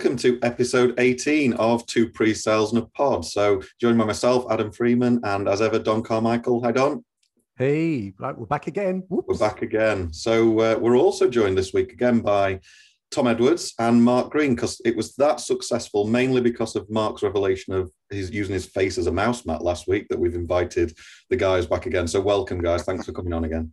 welcome to episode 18 of Two Pre-Sales and a Pod. So, joined by myself, Adam Freeman, and as ever, Don Carmichael. Hi, Don. Hey, right, we're back again. Whoops. We're back again. So, uh, we're also joined this week again by Tom Edwards and Mark Green because it was that successful mainly because of Mark's revelation of his using his face as a mouse mat last week that we've invited the guys back again. So, welcome, guys. Thanks for coming on again.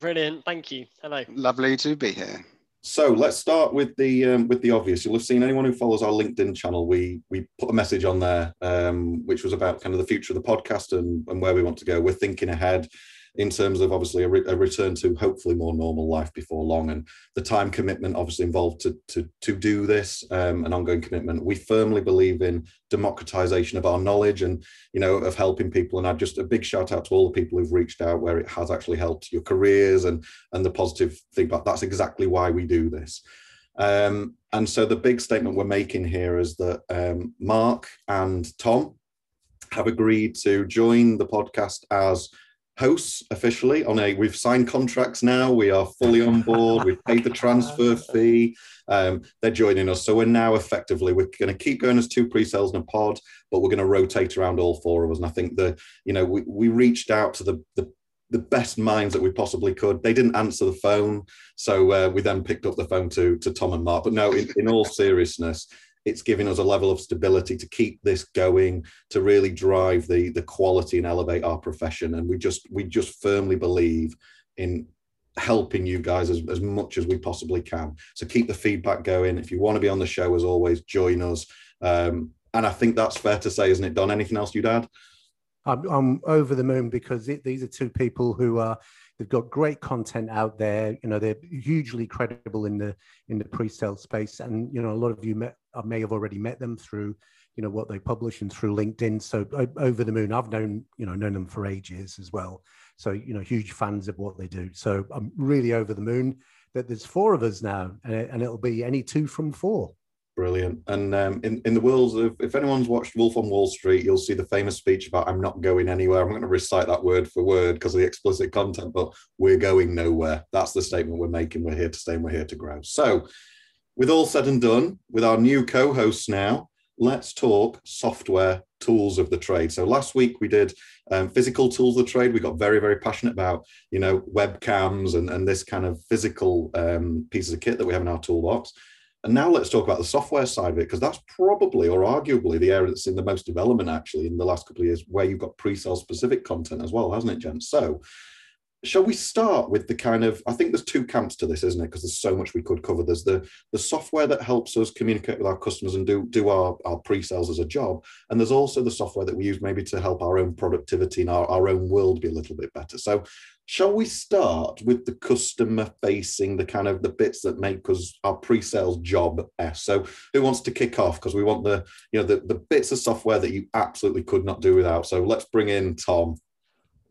Brilliant. Thank you. Hello. Lovely to be here. So let's start with the um, with the obvious. You'll have seen anyone who follows our LinkedIn channel. We we put a message on there, um, which was about kind of the future of the podcast and, and where we want to go. We're thinking ahead in terms of obviously a, re- a, return to hopefully more normal life before long. And the time commitment obviously involved to to to do this um, an ongoing commitment. We firmly believe in democratization of our knowledge and you know of helping people. And i just a big shout out to all the people who've reached out where it has actually helped your careers and and the positive feedback. That's exactly why we do this. Um, and so the big statement we're making here is that um, mark and tom have agreed to join the podcast as hosts officially on a we've signed contracts now we are fully on board we've paid the transfer fee um, they're joining us so we're now effectively we're going to keep going as two pre-sales in a pod but we're going to rotate around all four of us and i think the you know we, we reached out to the, the the best minds that we possibly could. They didn't answer the phone, so uh, we then picked up the phone to to Tom and Mark. But no, in, in all seriousness, it's giving us a level of stability to keep this going to really drive the the quality and elevate our profession. And we just we just firmly believe in helping you guys as, as much as we possibly can. So keep the feedback going. If you want to be on the show as always join us. Um, and i think that's fair to say isn't it don? Anything else you'd add? I'm, I'm over the moon because it, these are two people who are they've got great content out there you know they're hugely credible in the in the pre-sale space and you know a lot of you met I uh, may have already met them through, you know, what they publish and through LinkedIn. So over the moon, I've known, you know, known them for ages as well. So, you know, huge fans of what they do. So I'm really over the moon that there's four of us now and it'll be any two from four. Brilliant. And um, in, in the worlds of, if anyone's watched Wolf on Wall Street, you'll see the famous speech about I'm not going anywhere. I'm going to recite that word for word because of the explicit content, but we're going nowhere. That's the statement we're making. We're here to stay and we're here to grow. So with all said and done, with our new co hosts now, let's talk software tools of the trade. So last week we did um, physical tools of the trade. We got very, very passionate about, you know, webcams and, and this kind of physical um, pieces of kit that we have in our toolbox. And now let's talk about the software side of it, because that's probably or arguably the area that's in the most development actually in the last couple of years, where you've got pre-sale specific content as well, hasn't it, Jen? So shall we start with the kind of i think there's two camps to this isn't it? Because there's so much we could cover. There's the the software that helps us communicate with our customers and do do our, our pre-sales as a job. And there's also the software that we use maybe to help our own productivity and our, our own world be a little bit better. So shall we start with the customer facing the kind of the bits that make us our pre-sales job s so who wants to kick off? Because we want the you know the, the bits of software that you absolutely could not do without. So let's bring in tom.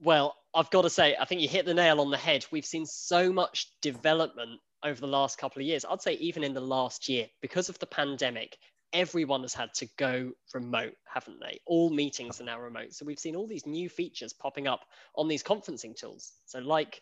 Well I've got to say, I think you hit the nail on the head. We've seen so much development over the last couple of years. I'd say even in the last year, because of the pandemic, everyone has had to go remote, haven't they? All meetings are now remote. So we've seen all these new features popping up on these conferencing tools. So like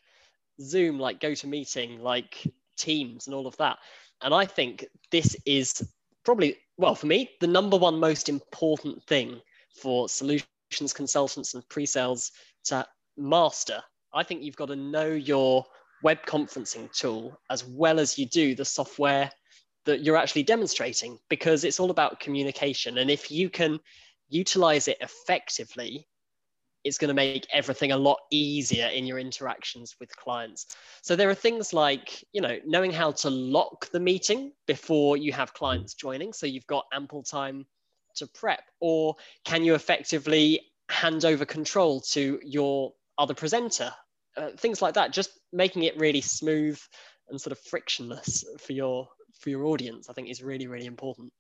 Zoom, like GoToMeeting, like Teams, and all of that. And I think this is probably, well, for me, the number one most important thing for solutions consultants and pre-sales to master, I think you've got to know your web conferencing tool as well as you do the software that you're actually demonstrating because it's all about communication. And if you can utilize it effectively, it's going to make everything a lot easier in your interactions with clients. So there are things like, you know, knowing how to lock the meeting before you have clients joining. So you've got ample time to prep, or can you effectively hand over control to your other presenter, uh, things like that. Just making it really smooth and sort of frictionless for your for your audience, I think, is really really important.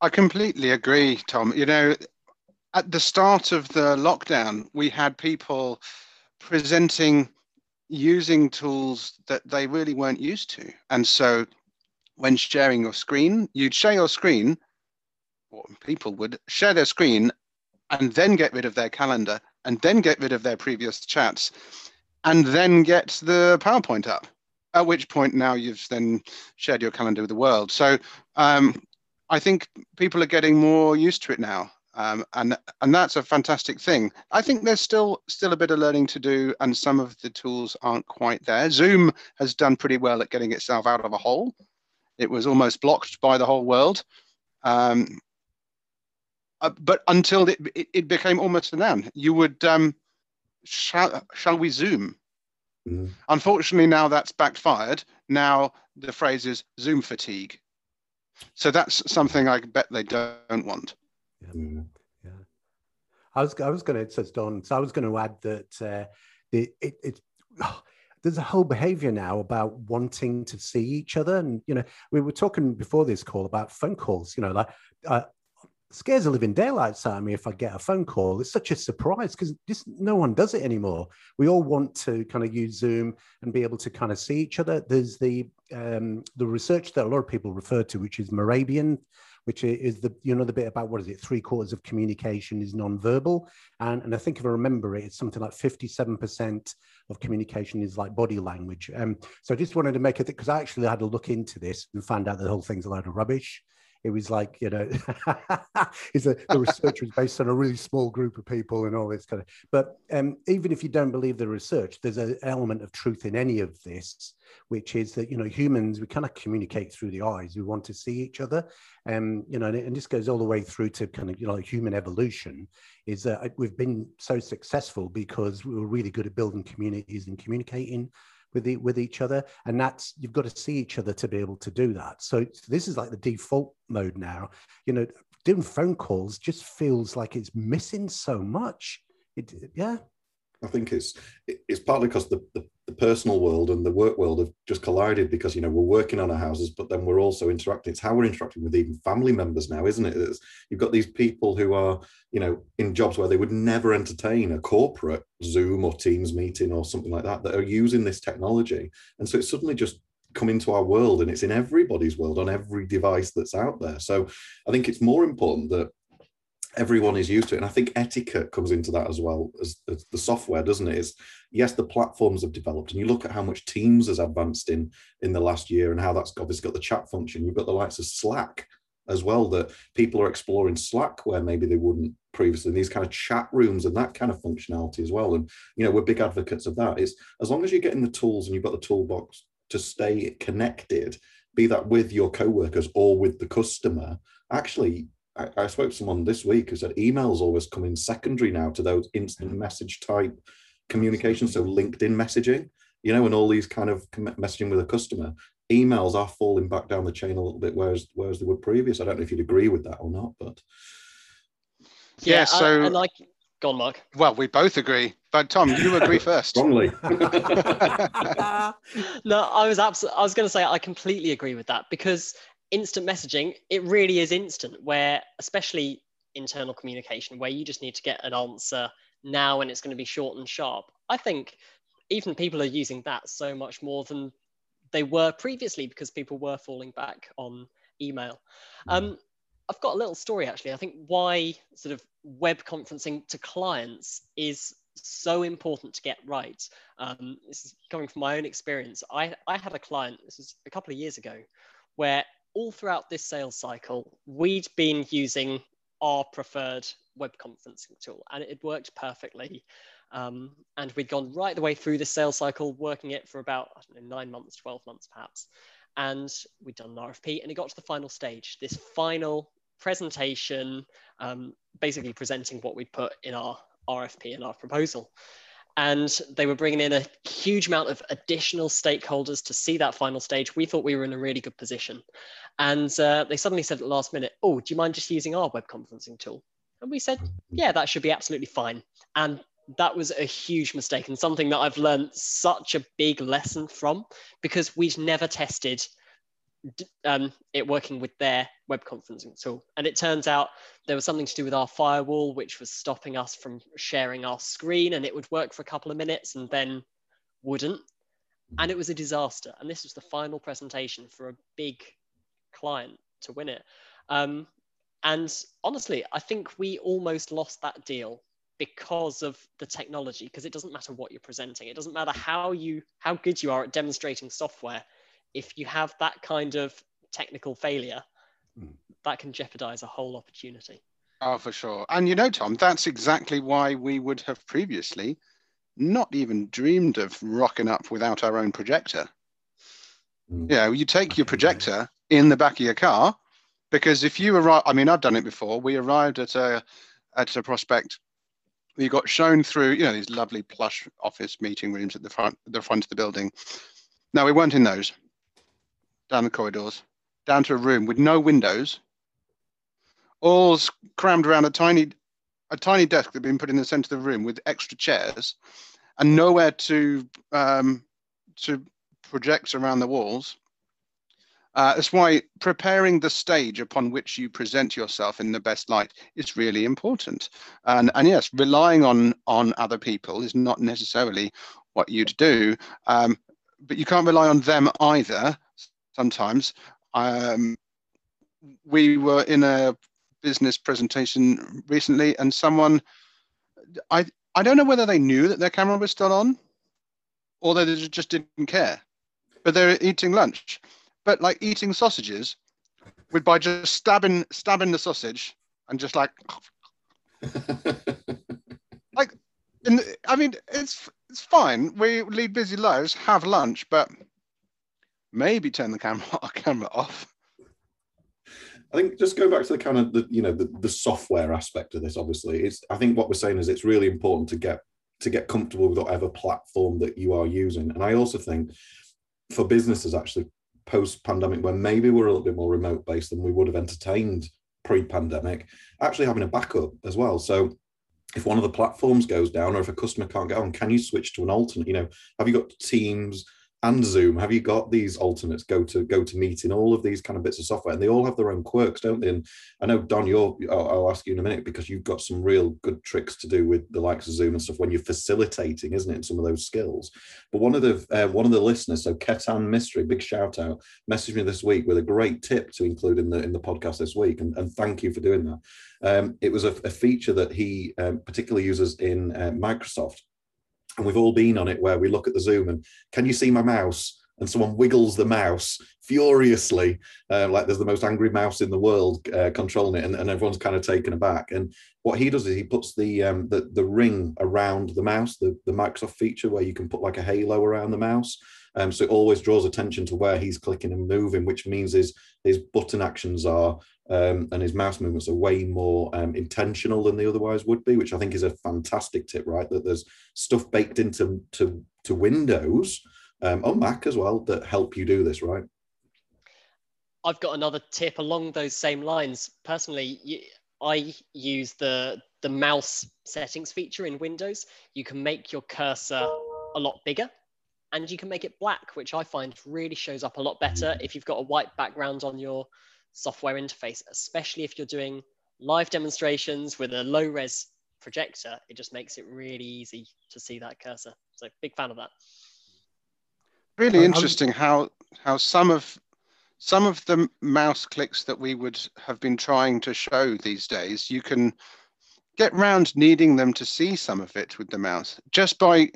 I completely agree, Tom. You know, at the start of the lockdown, we had people presenting using tools that they really weren't used to, and so when sharing your screen, you'd share your screen, or people would share their screen and then get rid of their calendar and then get rid of their previous chats and then get the PowerPoint up. At which point now you've then shared your calendar with the world. So um, I think people are getting more used to it now. Um, and and that's a fantastic thing. I think there's still still a bit of learning to do, and some of the tools aren't quite there. Zoom has done pretty well at getting itself out of a hole. It was almost blocked by the whole world, um, uh, but until it, it, it, became almost a noun, you would um, shall shall we Zoom? Mm. Unfortunately, now that's backfired. Now the phrase is Zoom fatigue. So that's something I bet they don't want. Yeah. Mm. yeah. I was I was going to says Don. So I was going to add that uh, the it, it oh, there's a whole behavior now about wanting to see each other, and you know we were talking before this call about phone calls. You know, like uh, scares the living daylights out of me if I get a phone call. It's such a surprise because just no one does it anymore. We all want to kind of use Zoom and be able to kind of see each other. There's the um, the research that a lot of people refer to, which is Mehrabian, which is the you know the bit about what is it three quarters of communication is non-verbal and and i think if i remember it it's something like 57% of communication is like body language um so i just wanted to make it because i actually had to look into this and found out the whole thing's a load of rubbish it was like you know the research was based on a really small group of people and all this kind of but um, even if you don't believe the research there's an element of truth in any of this which is that you know humans we kind of communicate through the eyes. We want to see each other. And um, you know and, and this goes all the way through to kind of you know human evolution is that we've been so successful because we were really good at building communities and communicating with the, with each other and that's you've got to see each other to be able to do that. So this is like the default mode now. You know doing phone calls just feels like it's missing so much. It yeah. I think it's it's partly because the, the, the, personal world and the work world have just collided because you know we're working on our houses, but then we're also interacting. It's how we're interacting with even family members now, isn't it? It's, you've got these people who are you know in jobs where they would never entertain a corporate Zoom or Teams meeting or something like that that are using this technology, and so it's suddenly just come into our world and it's in everybody's world on every device that's out there. So I think it's more important that everyone is used to it. And I think etiquette comes into that as well as, as, the software, doesn't it? Is yes, the platforms have developed, and you look at how much Teams has advanced in in the last year, and how that's obviously got the chat function. You've got the likes of Slack as well that people are exploring Slack where maybe they wouldn't previously. These kind of chat rooms and that kind of functionality as well. And you know, we're big advocates of that. Is as long as you're getting the tools and you've got the toolbox to stay connected, be that with your co-workers or with the customer, actually I, I, spoke to someone this week who said emails always come in secondary now to those instant message type communications. So LinkedIn messaging, you know, and all these kind of messaging with a customer. Emails are falling back down the chain a little bit, whereas whereas they were previous. I don't know if you'd agree with that or not, but yeah. yeah so I, I like Go on, Mark. Well, we both agree, but Tom, you agree first. Strongly. no, I was absolutely. I was going to say I completely agree with that because instant messaging, it really is instant, where especially internal communication, where you just need to get an answer now and it's going to be short and sharp. I think even people are using that so much more than they were previously because people were falling back on email. Hmm. Um, I've got a little story actually. I think why sort of web conferencing to clients is so important to get right. Um, this is coming from my own experience. I, I had a client, this was a couple of years ago, where all throughout this sales cycle, we'd been using our preferred web conferencing tool and it had worked perfectly. Um, and we'd gone right the way through the sales cycle, working it for about know, nine months, 12 months perhaps. And we'd done an RFP and it got to the final stage, this final presentation, um, basically presenting what we'd put in our RFP and our proposal and they were bringing in a huge amount of additional stakeholders to see that final stage. We thought we were in a really good position. And uh, they suddenly said at the last minute, Oh, do you mind just using our web conferencing tool? And we said, Yeah, that should be absolutely fine. And that was a huge mistake and something that I've learned such a big lesson from because we'd never tested um, it working with their web conferencing tool. And it turns out there was something to do with our firewall, which was stopping us from sharing our screen, and it would work for a couple of minutes and then wouldn't. And it was a disaster. And this was the final presentation for a big client to win it. Um, and honestly, I think we almost lost that deal because of the technology because it doesn't matter what you're presenting it doesn't matter how you how good you are at demonstrating software if you have that kind of technical failure mm. that can jeopardize a whole opportunity oh for sure and you know tom that's exactly why we would have previously not even dreamed of rocking up without our own projector mm. you know you take your projector in the back of your car because if you arrive i mean i've done it before we arrived at a at a prospect we got shown through, you know, these lovely plush office meeting rooms at the front, the front of the building. Now we weren't in those. Down the corridors, down to a room with no windows, all crammed around a tiny, a tiny desk that had been put in the centre of the room with extra chairs, and nowhere to um, to project around the walls. Uh, that's why preparing the stage upon which you present yourself in the best light is really important. And, and yes, relying on, on other people is not necessarily what you'd do, um, but you can't rely on them either sometimes. Um, we were in a business presentation recently and someone, I, I don't know whether they knew that their camera was still on or they just didn't care, but they're eating lunch but like eating sausages with by just stabbing stabbing the sausage and just like like in the, I mean it's it's fine. We lead busy lives, have lunch, but maybe turn the camera camera off. I think just go back to the kind of the you know the, the software aspect of this. Obviously, it's I think what we're saying is it's really important to get to get comfortable with whatever platform that you are using. And I also think for businesses actually post pandemic when maybe we're a little bit more remote based than we would have entertained pre pandemic, actually having a backup as well. So if one of the platforms goes down or if a customer can't get on, can you switch to an alternate? You know, have you got Teams and Zoom, have you got these alternates, go to go to meeting, all of these kind of bits of software, and they all have their own quirks, don't they? And I know Don, you're I'll, I'll ask you in a minute because you've got some real good tricks to do with the likes of Zoom and stuff when you're facilitating, isn't it? In some of those skills. But one of the uh, one of the listeners, so Ketan Mistry, big shout out, messaged me this week with a great tip to include in the in the podcast this week, and, and thank you for doing that. Um, it was a, a, feature that he um, particularly uses in uh, Microsoft and we've all been on it where we look at the zoom and can you see my mouse? And someone wiggles the mouse furiously uh, like there's the most angry mouse in the world uh, controlling it and, and, everyone's kind of taken aback. And what he does is he puts the um, the, the ring around the mouse the, the microsoft feature where you can put like a halo around the mouse. Um, so it always draws attention to where he's clicking and moving which means his his button actions are um, and his mouse movements are way more um, intentional than they otherwise would be, which I think is a fantastic tip, right? That there's stuff baked into to, to Windows um, on Mac as well that help you do this, right? I've got another tip along those same lines. Personally, I use the the mouse settings feature in Windows. You can make your cursor a lot bigger and you can make it black, which I find really shows up a lot better mm. if you've got a white background on your software interface, especially if you're doing live demonstrations with a low res projector. It just makes it really easy to see that cursor. So big fan of that. Really um, um, interesting how how some of some of the mouse clicks that we would have been trying to show these days, you can get round needing them to see some of it with the mouse just by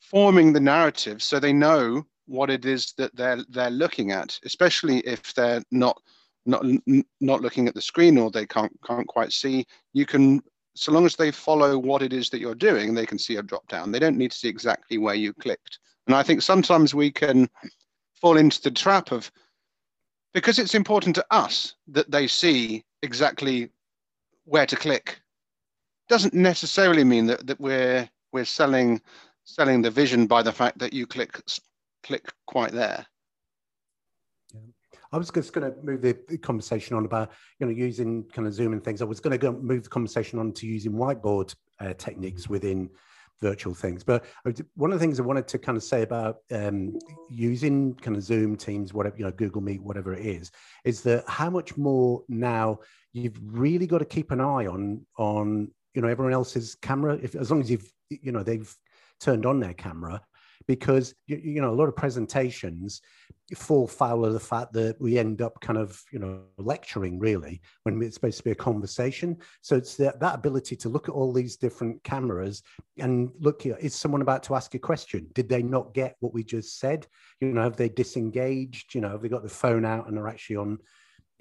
forming the narrative so they know what it is that they're they're looking at, especially if they're not not not looking at the screen or they can't can't quite see you can so long as they follow what it is that you're doing they can see a drop down. They don't need to see exactly where you clicked. And i think sometimes we can fall into the trap of because it's important to us that they see exactly where to click doesn't necessarily mean that, that we're we're selling selling the vision by the fact that you click click quite there I was just going to move the conversation on about you know using kind of Zoom and things. I was going to go move the conversation on to using whiteboard uh, techniques within virtual things. But one of the things I wanted to kind of say about um, using kind of Zoom, Teams, whatever you know, Google Meet, whatever it is, is that how much more now you've really got to keep an eye on on you know everyone else's camera. If as long as you've you know they've turned on their camera because you, you know a lot of presentations fall foul of the fact that we end up kind of you know lecturing really when it's supposed to be a conversation. So it's that, that ability to look at all these different cameras and look here is someone about to ask a question? Did they not get what we just said? You know have they disengaged? You know have they got the phone out and are actually on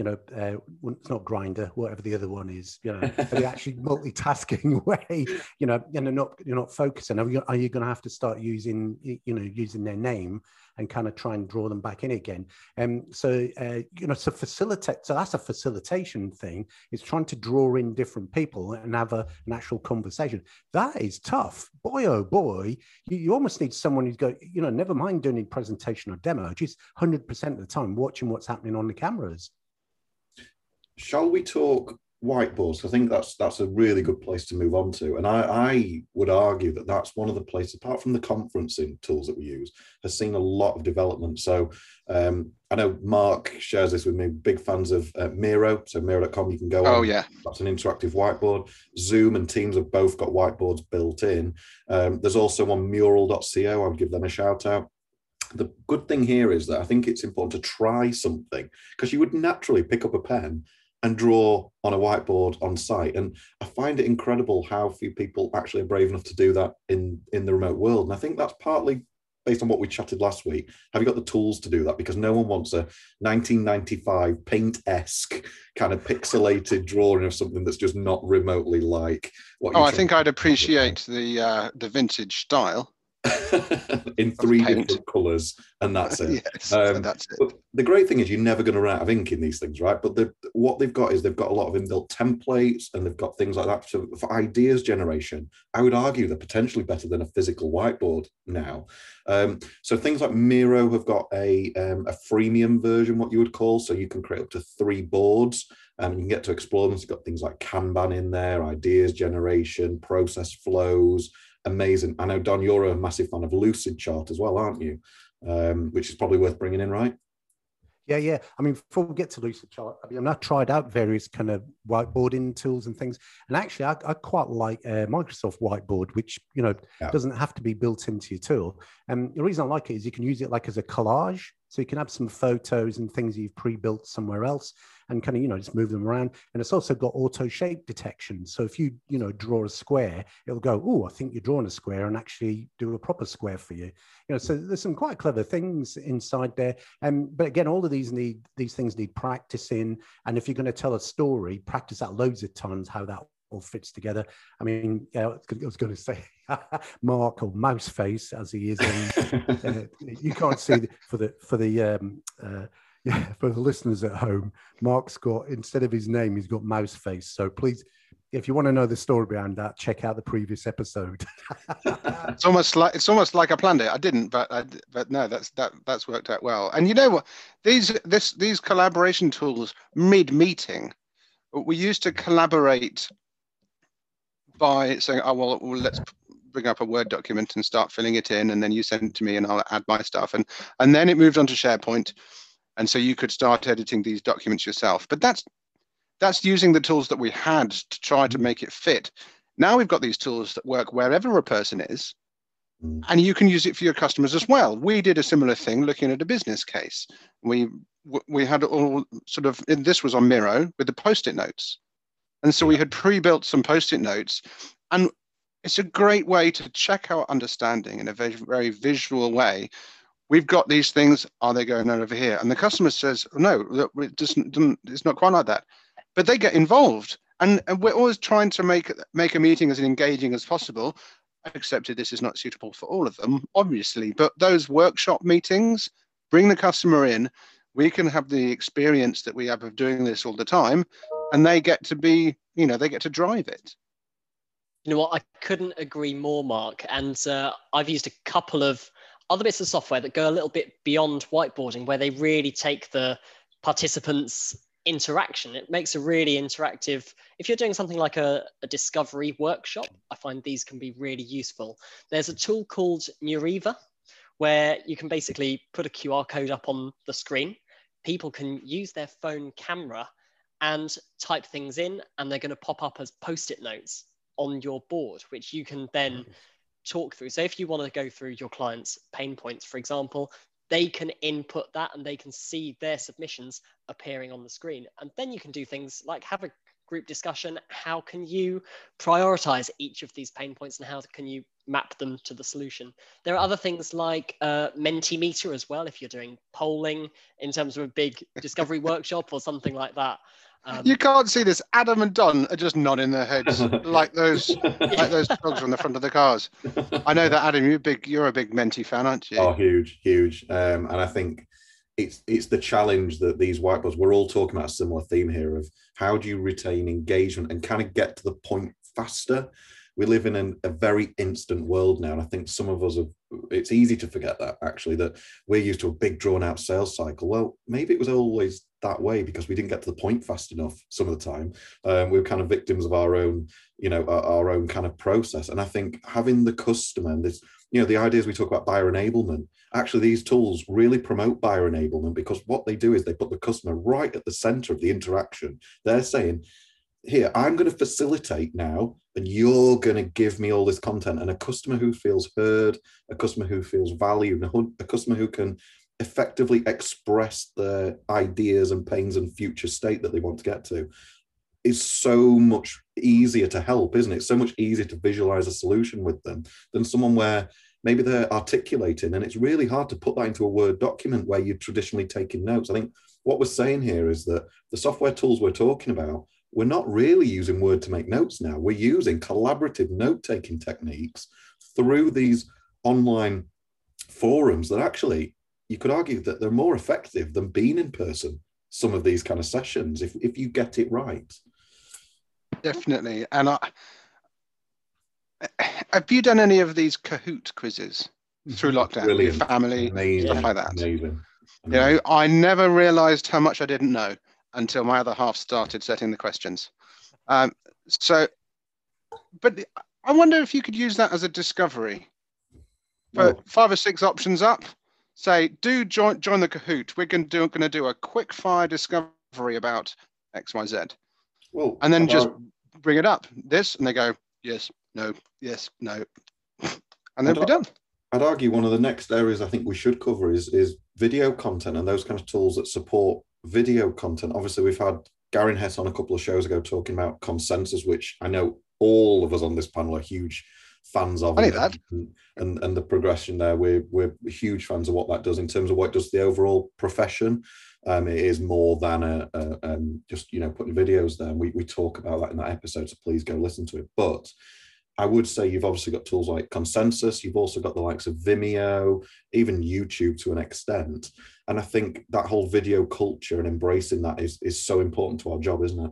you know, uh, it's not Grindr, whatever the other one is, you know, are they actually multitasking way, you know, and they're not, you're not focusing. Are you, are you going to have to start using, you know, using their name and kind of try and draw them back in again? And um, so, uh, you know, so facilitate, so that's a facilitation thing. It's trying to draw in different people and have a, an actual conversation. That is tough. Boy, oh boy, you, you almost need someone who's go, you know, never mind doing a presentation or demo, just 100% of the time watching what's happening on the cameras shall we talk whiteboards? I think that's that's a really good place to move on to. And I, I would argue that that's one of the places, apart from the conferencing tools that we use, has seen a lot of development. So um, I know Mark shares this with me. Big fans of uh, Miro. So Miro.com, you can go. Oh on. yeah, that's an interactive whiteboard. Zoom and Teams have both got whiteboards built in. Um, there's also on Mural.co. I would give them a shout out the good thing here is that I think it's important to try something because you would naturally pick up a pen and draw on a whiteboard on site. And I find it incredible how few people actually are brave enough to do that in in the remote world. And I think that's partly based on what we chatted last week. Have you got the tools to do that? Because no one wants a 1995 paint-esque kind of pixelated drawing of something that's just not remotely like what. Oh, I think I'd appreciate the uh, the vintage style. in three different colors, and that's it. yes, um, that's it. the great thing is you're never going to run out of ink in these things, right? But the, what they've got is they've got a lot of inbuilt templates, and they've got things like that so for ideas generation. I would argue they're potentially better than a physical whiteboard now. Um, so things like Miro have got a um, a freemium version, what you would call, so you can create up to three boards. Um, you can get to explore them. It's got things like Kanban in there, ideas generation, process flows, amazing. I know Don, you're a massive fan of Lucidchart as well, aren't you? Um, which is probably worth bringing in, right? Yeah, yeah. I mean, before we get to Lucidchart, I mean, I've tried out various kind of whiteboarding tools and things, and actually, I, I quite like uh, Microsoft Whiteboard, which you know yeah. doesn't have to be built into your tool. And the reason I like it is you can use it like as a collage, so you can have some photos and things you've pre-built somewhere else, and kind of you know just move them around and it's also got auto shape detection so if you you know draw a square it'll go oh i think you're drawing a square and actually do a proper square for you you know so there's some quite clever things inside there um, but again all of these need these things need practicing and if you're going to tell a story practice that loads of times how that all fits together. I mean, yeah, I was going to say Mark or Mouse Face as he is. In, uh, you can't see for the for the um, uh, yeah, for the listeners at home, Mark's got instead of his name, he's got mouse face. So please, if you want to know the story behind that, check out the previous episode. it's almost like it's almost like I planned it. I didn't, but I, but no, that's that that's worked out well. And you know what? These this these collaboration tools mid meeting, we used to collaborate by saying, oh well, let's bring up a Word document and start filling it in, and then you send it to me, and I'll add my stuff, and and then it moved on to SharePoint and so you could start editing these documents yourself. But that's that's using the tools that we had to try to make it fit. Now we've got these tools that work wherever a person is, mm. and you can use it for your customers as well. We did a similar thing looking at a business case. We we had all sort of this was on Miro with the post-it notes, and so we had pre-built some post-it notes, and it's a great way to check our understanding in a very, very visual way we've got these things. Are they going over here? And the customer says, no, it doesn't, it's not quite like that. But they get involved. And, and we're always trying to make, make a meeting as engaging as possible, accepted this is not suitable for all of them, obviously. But those workshop meetings, bring the customer in, we can have the experience that we have of doing this all the time, and they get to be, you know, they get to drive it. You know what? I couldn't agree more, Mark. And uh, I've used a couple of other bits of software that go a little bit beyond whiteboarding, where they really take the participants' interaction. It makes a really interactive. If you're doing something like a, a discovery workshop, I find these can be really useful. There's a tool called Muriva, where you can basically put a QR code up on the screen. People can use their phone camera and type things in, and they're going to pop up as post it notes on your board, which you can then talk through. So if you want to go through your client's pain points, for example, they can input that and they can see their submissions appearing on the screen. And then you can do things like have a group discussion. How can you prioritize each of these pain points and how can you map them to the solution? There are other things like uh, Mentimeter as well, if you're doing polling in terms of a big discovery workshop or something like that. Um, you can't see this. Adam and Don are just nodding their heads like those like those dogs on the front of the cars. I know that Adam, you're big. You're a big Menti fan, aren't you? Oh, huge, huge. Um, and I think it's it's the challenge that these white whiteboards. We're all talking about a similar theme here of how do you retain engagement and kind of get to the point faster. We live in an, a very instant world now, and I think some of us have. It's easy to forget that actually that we're used to a big drawn out sales cycle. Well, maybe it was always that way because we didn't get to the point fast enough some of the time. Um, we were kind of victims of our own, you know, our, our, own kind of process. And I think having the customer and this, you know, the ideas we talk about buyer enablement, actually these tools really promote buyer enablement because what they do is they put the customer right at the center of the interaction. They're saying, here, I'm going to facilitate now, and you're going to give me all this content. And a customer who feels heard, a customer who feels valued, a customer who can effectively express their ideas and pains and future state that they want to get to is so much easier to help, isn't it? So much easier to visualize a solution with them than someone where maybe they're articulating and it's really hard to put that into a Word document where you're traditionally taking notes. I think what we're saying here is that the software tools we're talking about, we're not really using Word to make notes now. We're using collaborative note taking techniques through these online forums that actually you could argue that they're more effective than being in person some of these kind of sessions if, if you get it right definitely and i have you done any of these kahoot quizzes through lockdown Brilliant. with family Amazing. stuff like that Amazing. Amazing. you know i never realized how much i didn't know until my other half started setting the questions um, so but i wonder if you could use that as a discovery put oh. five or six options up say, do join join the Kahoot. We're going to do going to do a quick fire discovery about X Y Z. Well, and then just bring it up. This, and they go, yes, no, yes, no, and then we're done. I'd argue one of the next areas I think we should cover is is video content and those kind of tools that support video content. Obviously, we've had Garin Hess on a couple of shows ago talking about consensus, which I know all of us on this panel are huge fans of it and, and, and the progression there. We're we're huge fans of what that does in terms of what it does to the overall profession. Um, it is more than a, a um, just you know putting videos there. And we we talk about that in that episode, so please go listen to it. But I would say you've obviously got tools like Consensus. You've also got the likes of Vimeo, even YouTube to an extent. And I think that whole video culture and embracing that is is so important to our job, isn't it?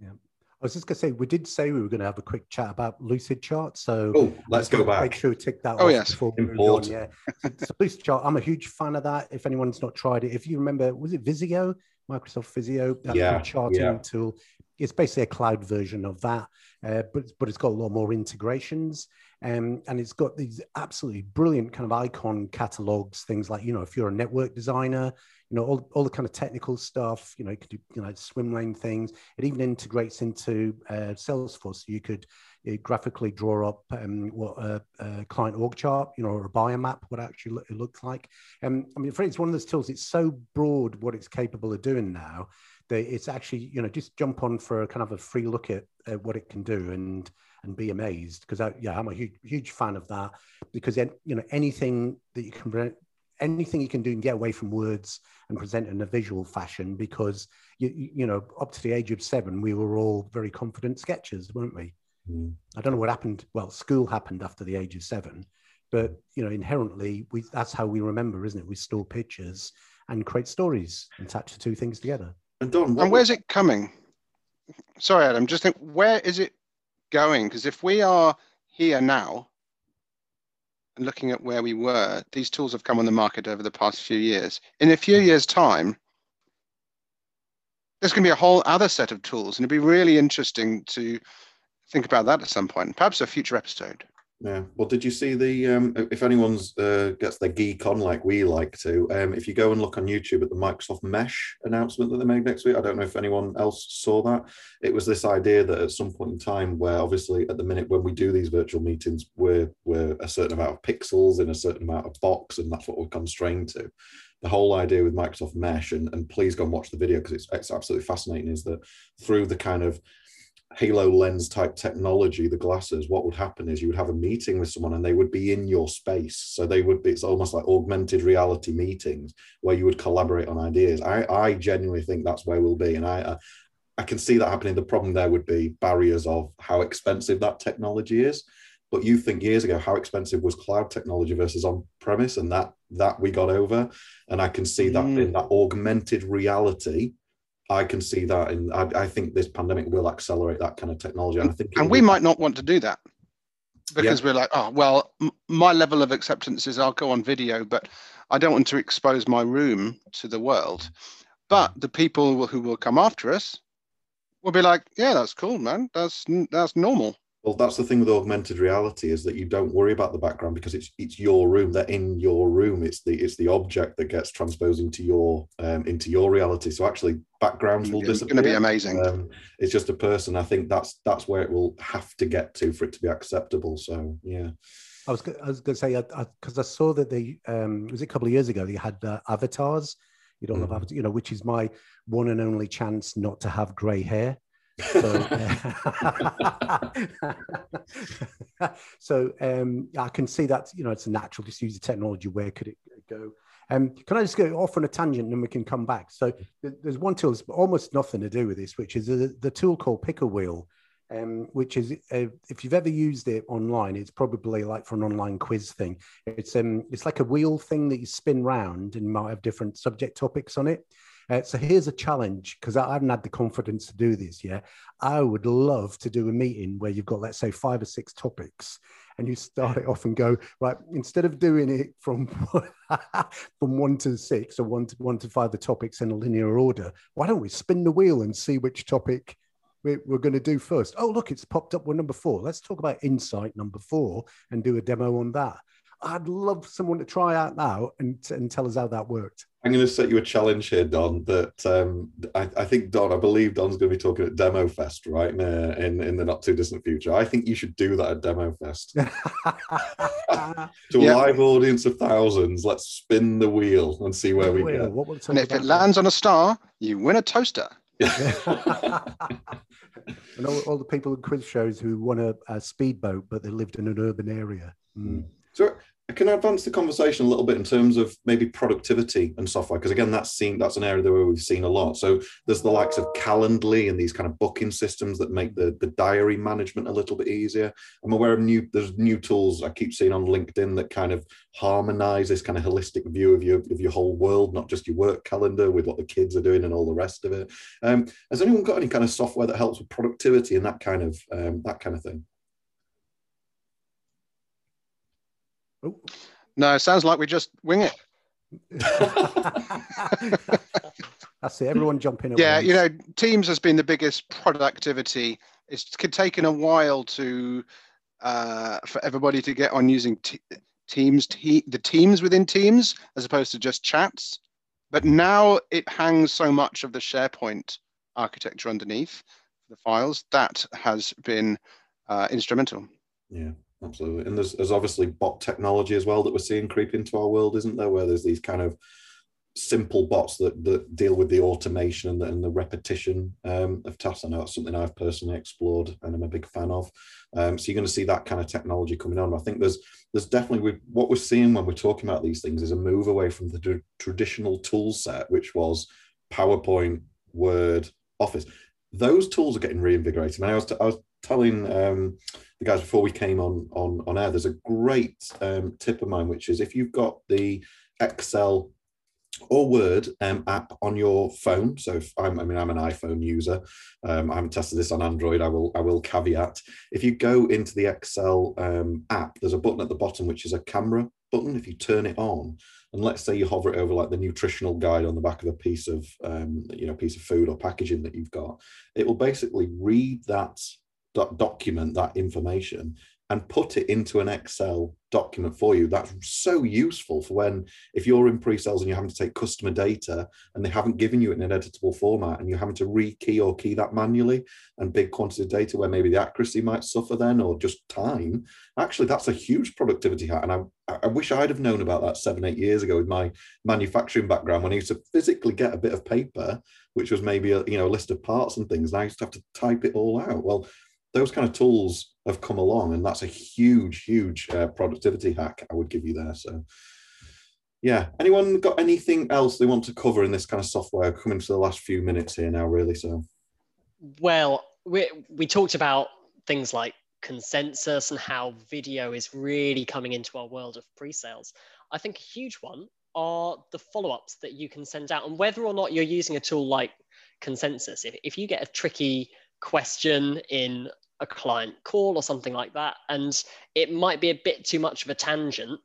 Yeah. I was just going to say, we did say we were going to have a quick chat about Lucidchart. So oh, let's go back. Make sure we tick that oh, yes. before we move on. Yeah. so Lucidchart, I'm a huge fan of that. If anyone's not tried it, if you remember, was it Visio? Microsoft Visio, that yeah, charting yeah. tool. It's basically a cloud version of that, uh, but but it's got a lot more integrations, um, and it's got these absolutely brilliant kind of icon catalogs. Things like you know, if you're a network designer, you know, all, all the kind of technical stuff, you know, you could do, you know, swim lane things. It even integrates into uh, Salesforce. So you could uh, graphically draw up um, what a, a, client org chart, you know, or a buyer map, what actually it looks like. Um, I mean, for it's one of those tools, it's so broad what it's capable of doing now that it's actually, you know, just jump on for a kind of a free look at, at what it can do and, and be amazed because yeah i'm a huge huge fan of that because then, you know anything that you can anything you can do and get away from words and present in a visual fashion because you, you know up to the age of seven we were all very confident sketchers weren't we? Mm. i don't know what happened well school happened after the age of seven but you know inherently we that's how we remember isn't it? We store pictures and create stories and attach the two things together. And don and where's it coming? Sorry adam just think where is it going because if we are here now and looking at where we were, these tools have come on the market over the past few years. In a few years' time, there's going to be a whole other set of tools, and it'd be really interesting to think about that at some point, perhaps a future episode. Yeah. Well, did you see the? Um, if anyone's uh, gets their geek on like we like to, um, if you go and look on YouTube at the Microsoft Mesh announcement that they made next week, I don't know if anyone else saw that. It was this idea that at some point in time, where obviously at the minute when we do these virtual meetings, we're we're a certain amount of pixels in a certain amount of box, and that's what we're constrained to. The whole idea with Microsoft Mesh, and, and please go and watch the video because it's, it's absolutely fascinating, is that through the kind of HoloLens type technology the glasses what would happen is you would have a meeting with someone and they would be in your space. So they would be it's almost like augmented reality meetings where you would collaborate on ideas. I i genuinely think that's where we'll be. And i i can see that happening. The problem there would be barriers of how expensive that technology is. But you think years ago how expensive was cloud technology versus on premise and that that we got over. And i can see that mm. in that augmented reality I can see that, and I, I, think this pandemic will accelerate that kind of technology. And I think, and we might not want to do that because yeah. we're like, oh well, m- my level of acceptance is I'll go on video, but I don't want to expose my room to the world. But the people who will come after us will be like, yeah, that's cool, man. That's that's normal. Well, that's the thing with augmented reality is that you don't worry about the background because it's it's your room. They're in your room. It's the it's the object that gets transposed into your um, into your reality. So actually, backgrounds will disappear. It's going to be amazing. Um, it's just a person. I think that's that's where it will have to get to for it to be acceptable. So yeah. I was I was going to say because I, I, I, saw that they um, was it a couple of years ago they had uh, avatars. You don't mm. have avatars, you know, which is my one and only chance not to have grey hair. So, so um, I can see that you know it's a natural. Just use the technology. Where could it go? Um, can I just go off on a tangent and then we can come back? So there's one tool that's almost nothing to do with this, which is the, the tool called Picker Wheel, um, which is uh, if you've ever used it online, it's probably like for an online quiz thing. It's um, it's like a wheel thing that you spin round and might have different subject topics on it. Uh, so here's a challenge because I haven't had the confidence to do this yet. I would love to do a meeting where you've got, let's say, five or six topics, and you start it off and go right. Instead of doing it from from one to six or one to one to five, the topics in a linear order, why don't we spin the wheel and see which topic? we're, going to do first. Oh, look, it's popped up with number four. Let's talk about insight number four and do a demo on that. I'd love someone to try out now and, and tell us how that worked. I'm going to set you a challenge here, Don. That um, I, I, think Don, I believe Don's going to be talking at Demo Fest, right, in, in, in the not too distant future. I think you should do that at Demo Fest to a live audience of thousands. Let's spin the wheel and see where we go. and if it lands on a star, you win a toaster. and all, all, the people in quiz shows who won a, a speedboat, but they lived in an urban area. Mm. So I can I advance the conversation a little bit in terms of maybe productivity and software? Because again, that's seen that's an area where we've seen a lot. So there's the likes of Calendly and these kind of booking systems that make the, the diary management a little bit easier. I'm aware of new there's new tools I keep seeing on LinkedIn that kind of harmonize this kind of holistic view of your of your whole world, not just your work calendar with what the kids are doing and all the rest of it. Um, has anyone got any kind of software that helps with productivity and that kind of um, that kind of thing? Oh. No, it sounds like we just wing it. That's it. Everyone jumping. in. yeah, you know, Teams has been the biggest productivity. It's taken a while to uh, for everybody to get on using t- Teams, te- the Teams within Teams, as opposed to just chats. But now it hangs so much of the SharePoint architecture underneath the files that has been uh, instrumental. Yeah absolutely. And there's, there's obviously bot technology as well that we're seeing creep into our world, isn't there? Where there's these kind of simple bots that, that deal with the automation and the, and the repetition um, of tasks. I know that's something I've personally explored and I'm a big fan of. Um, so you're going to see that kind of technology coming on. I think there's there's definitely what we're seeing when we're talking about these things is a move away from the traditional tool set, which was PowerPoint, Word, Office. Those tools are getting reinvigorated. And I was, t- I was telling um, the guys before we came on on on air. There's a great um, tip of mine, which is if you've got the Excel or Word um, app on your phone. So if I'm, I mean, I'm an iPhone user. Um, I haven't tested this on Android. I will, I will caveat. If you go into the Excel um, app, there's a button at the bottom which is a camera button. If you turn it on, and let's say you hover it over like the nutritional guide on the back of a piece of, um, you know, piece of food or packaging that you've got, it will basically read that document that information and put it into an Excel document for you. That's so useful for when, if you're in pre-sales and you're having to take customer data and they haven't given you it in an editable format and you're having to re key or key that manually and big quantity of data where maybe the accuracy might suffer then or just time. Actually, that's a huge productivity hack. And I, I wish I'd have known about that seven, eight years ago with my manufacturing background when I used to physically get a bit of paper, which was maybe a, you know, a list of parts and things. And I used to have to type it all out. Well, those kind of tools have come along, and that's a huge, huge uh, productivity hack I would give you there. So, yeah, anyone got anything else they want to cover in this kind of software? Coming to the last few minutes here now, really. So, well, we we talked about things like consensus and how video is really coming into our world of pre-sales. I think a huge one are the follow-ups that you can send out, and whether or not you're using a tool like consensus. If, if you get a tricky question in a client call or something like that, and it might be a bit too much of a tangent,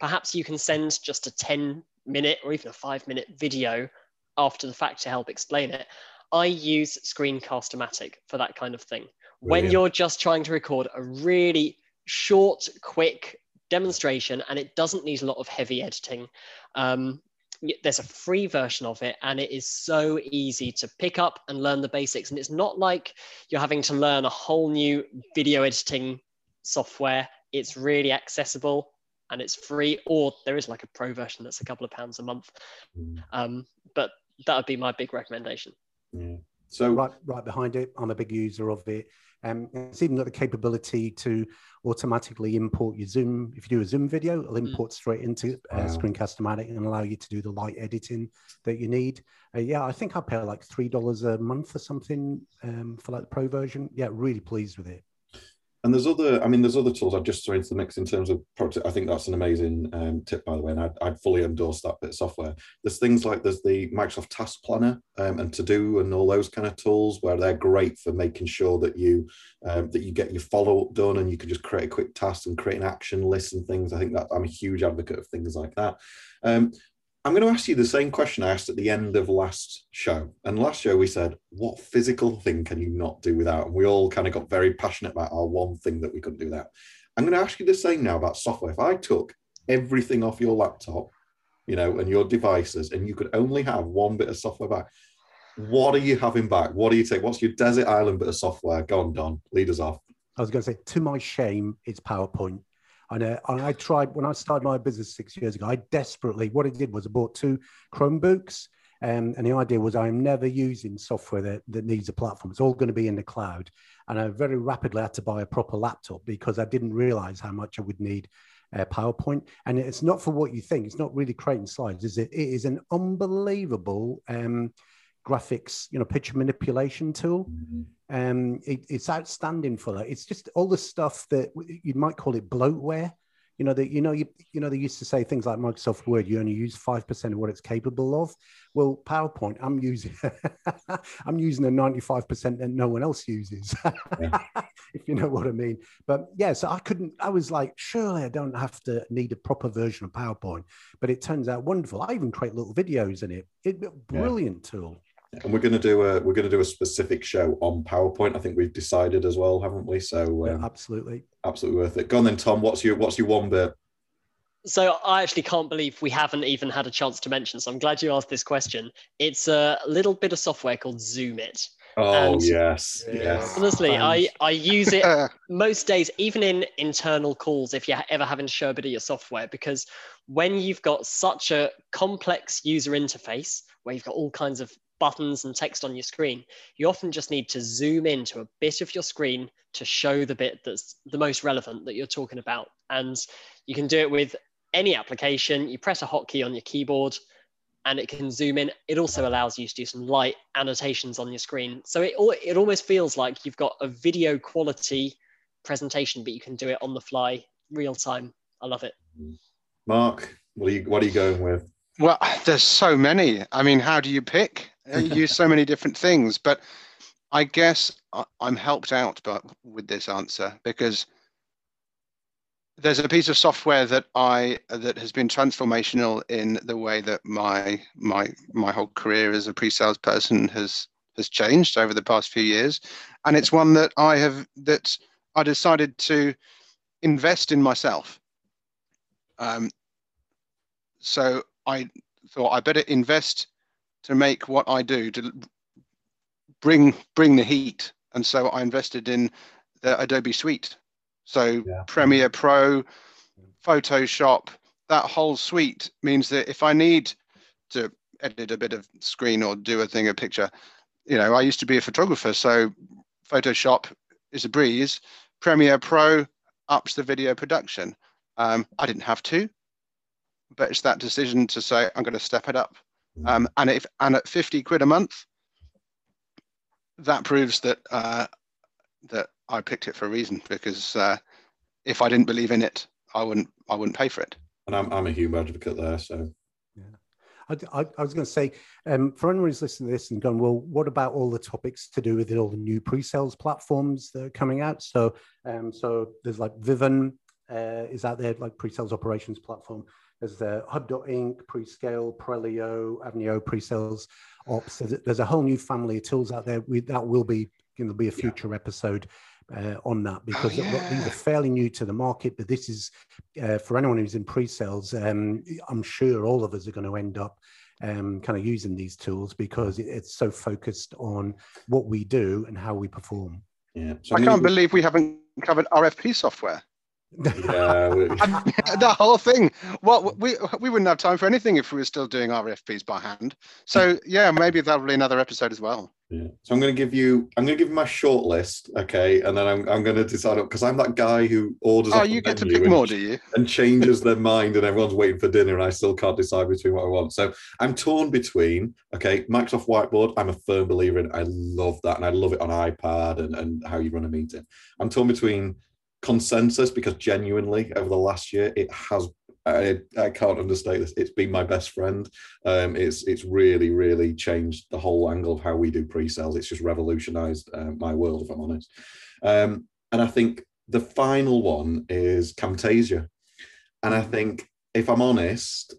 perhaps you can send just a 10 minute or even a five minute video after the fact to help explain it. I use Screencast-O-Matic for that kind of thing. Brilliant. When you're just trying to record a really short, quick demonstration and it doesn't need a lot of heavy editing, um, there's a free version of it and it is so easy to pick up and learn the basics. And it's not like you're having to learn a whole new video editing software. It's really accessible and it's free or there is like a pro version that's a couple of pounds a month. Mm. um, but that would be my big recommendation. Yeah. So right right behind it. I'm a big user of it um, it's even got the capability to automatically import your Zoom. If you do a Zoom video, it'll mm. import straight into uh, wow. Screencast-O-Matic and allow you to do the light editing that you need. Uh, yeah, I think I pay like three dollars a month or something um, for like the pro version. Yeah, really pleased with it. And there's other, I mean, there's other tools I've just thrown into the mix in terms of product. I think that's an amazing um, tip, by the way, and I'd, I'd, fully endorse that bit of software. There's things like there's the Microsoft Task Planner um, and To Do and all those kind of tools where they're great for making sure that you um, that you get your follow up done and you can just create a quick task and create an action list and things. I think that I'm a huge advocate of things like that. I'm going to ask you the same question I asked at the end of last show. And last show we said, what physical thing can you not do without? And we all kind of got very passionate about our one thing that we couldn't do without. I'm going to ask you the same now about software. If I took everything off your laptop, you know, and your devices, and you could only have one bit of software back, what are you having back? What do you take? What's your desert island bit of software? Go on, Don. Lead us off. I was going to say, to my shame, it's PowerPoint. And, uh, I tried when I started my business six years ago. I desperately what I did was I bought two Chromebooks, um, and the idea was I am never using software that, that needs a platform. It's all going to be in the cloud. And I very rapidly had to buy a proper laptop because I didn't realize how much I would need uh, PowerPoint. And it's not for what you think. It's not really creating slides, is it? It is an unbelievable um, graphics, you know, picture manipulation tool. Mm-hmm. Um, it, it's outstanding for that. It's just all the stuff that you might call it bloatware. You know that you know you you know they used to say things like Microsoft Word. You only use five percent of what it's capable of. Well, PowerPoint, I'm using I'm using a ninety five percent that no one else uses. if you know what I mean. But yeah, so I couldn't. I was like, surely I don't have to need a proper version of PowerPoint. But it turns out wonderful. I even create little videos in it. It brilliant yeah. tool and we're going to do a we're going to do a specific show on PowerPoint. I think we've decided as well, haven't we? So um, yeah, absolutely, absolutely worth it. Go on then, Tom. What's your what's your one bit? So I actually can't believe we haven't even had a chance to mention. So I'm glad you asked this question. It's a little bit of software called Zoomit. Oh and yes, yes. Honestly, I I use it most days, even in internal calls. If you're ever having to show a bit of your software, because when you've got such a complex user interface where you've got all kinds of buttons and text on your screen, you often just need to zoom into a bit of your screen to show the bit that's the most relevant that you're talking about. And you can do it with any application. You press a hotkey on your keyboard and it can zoom in. It also allows you to do some light annotations on your screen. So it, it almost feels like you've got a video quality presentation, but you can do it on the fly, real time. I love it. Mark, what are you, what are you going with? Well, there's so many. I mean, how do you pick? Use so many different things, but I guess I'm helped out with this answer because there's a piece of software that I that has been transformational in the way that my my my whole career as a pre-sales person has has changed over the past few years, and it's one that I have that I decided to invest in myself. Um, so I thought I better invest to make what I do to bring bring the heat, and so I invested in the Adobe Suite. So yeah. Premiere Pro, Photoshop, that whole suite means that if I need to edit a bit of screen or do a thing, a picture, you know, I used to be a photographer, so Photoshop is a breeze. Premiere Pro ups the video production. Um, I didn't have to, but it's that decision to say I'm going to step it up. Mm. Um, and if and at 50 quid a month, that proves that uh, that I picked it for a reason because uh, if I didn't believe in it, I wouldn't I wouldn't pay for it. And I'm I'm a huge advocate there, so I, I, I was going to say, um, for anyone who's listening to this and going, well, what about all the topics to do with it, all the new pre-sales platforms that are coming out? So, um, so there's like Vivun uh, is out there, like pre-sales operations platform. There's the Hub.inc, PreSkale, Prelio, Avneo pre-sales ops. There's, there's, a whole new family of tools out there. We, that will be going to be a future yeah. episode uh, on that because oh, yeah. these are fairly new to the market. But this is uh, for anyone who's in pre-sales. Um, I'm sure all of us are going to end up um, kind of using these tools because it, it's so focused on what we do and how we perform. Yeah, so I can't believe we haven't covered RFP software yeah, the whole thing. Well, we we wouldn't have time for anything if we were still doing RFPs by hand. So yeah, maybe that'll be another episode as well. Yeah. So I'm going to give you, I'm going to give you my short list, okay, and then I'm, I'm going to decide because I'm that guy who orders. Oh, you get to pick more, do you? And changes their mind, and everyone's waiting for dinner, and I still can't decide between what I want. So I'm torn between, okay, Microsoft Whiteboard. I'm a firm believer in. I love that, and I love it on iPad and and how you run a meeting. I'm torn between consensus because genuinely over the last year it has I, I can't understate this. It's been my best friend. Um, it's it's really really changed the whole angle of how we do pre-sales. It's just revolutionised uh, my world, if I'm honest. Um, and I think the final one is Camtasia, and I think if I'm honest,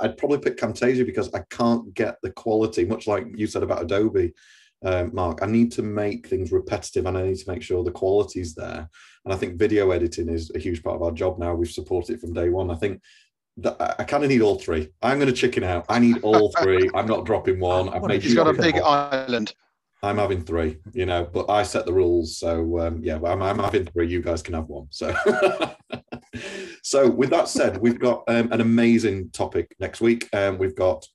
I'd probably pick Camtasia because I can't get the quality, much like you said about Adobe um, Mark, I need to make things repetitive and I need to make sure the quality's there. And I think video editing is a huge part of our job now. We've supported it from day one. I think that I kind of need all three. I'm going to chicken out. I need all three. I'm not dropping one. I've made He's got a big island. I'm having three, you know, but I set the rules. So um, yeah, I'm, I'm having three. You guys can have one. So, so with that said, we've got um, an amazing topic next week. Um, we've got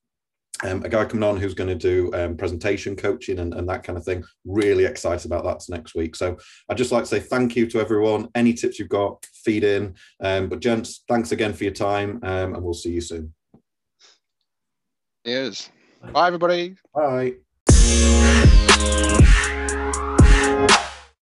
um, a guy coming on who's going to do um, presentation coaching and, and, that kind of thing. Really excited about that next week. So I'd just like to say thank you to everyone. Any tips you've got, feed in. Um, but gents, thanks again for your time, um, and we'll see you soon. Yes. Bye, everybody. Bye.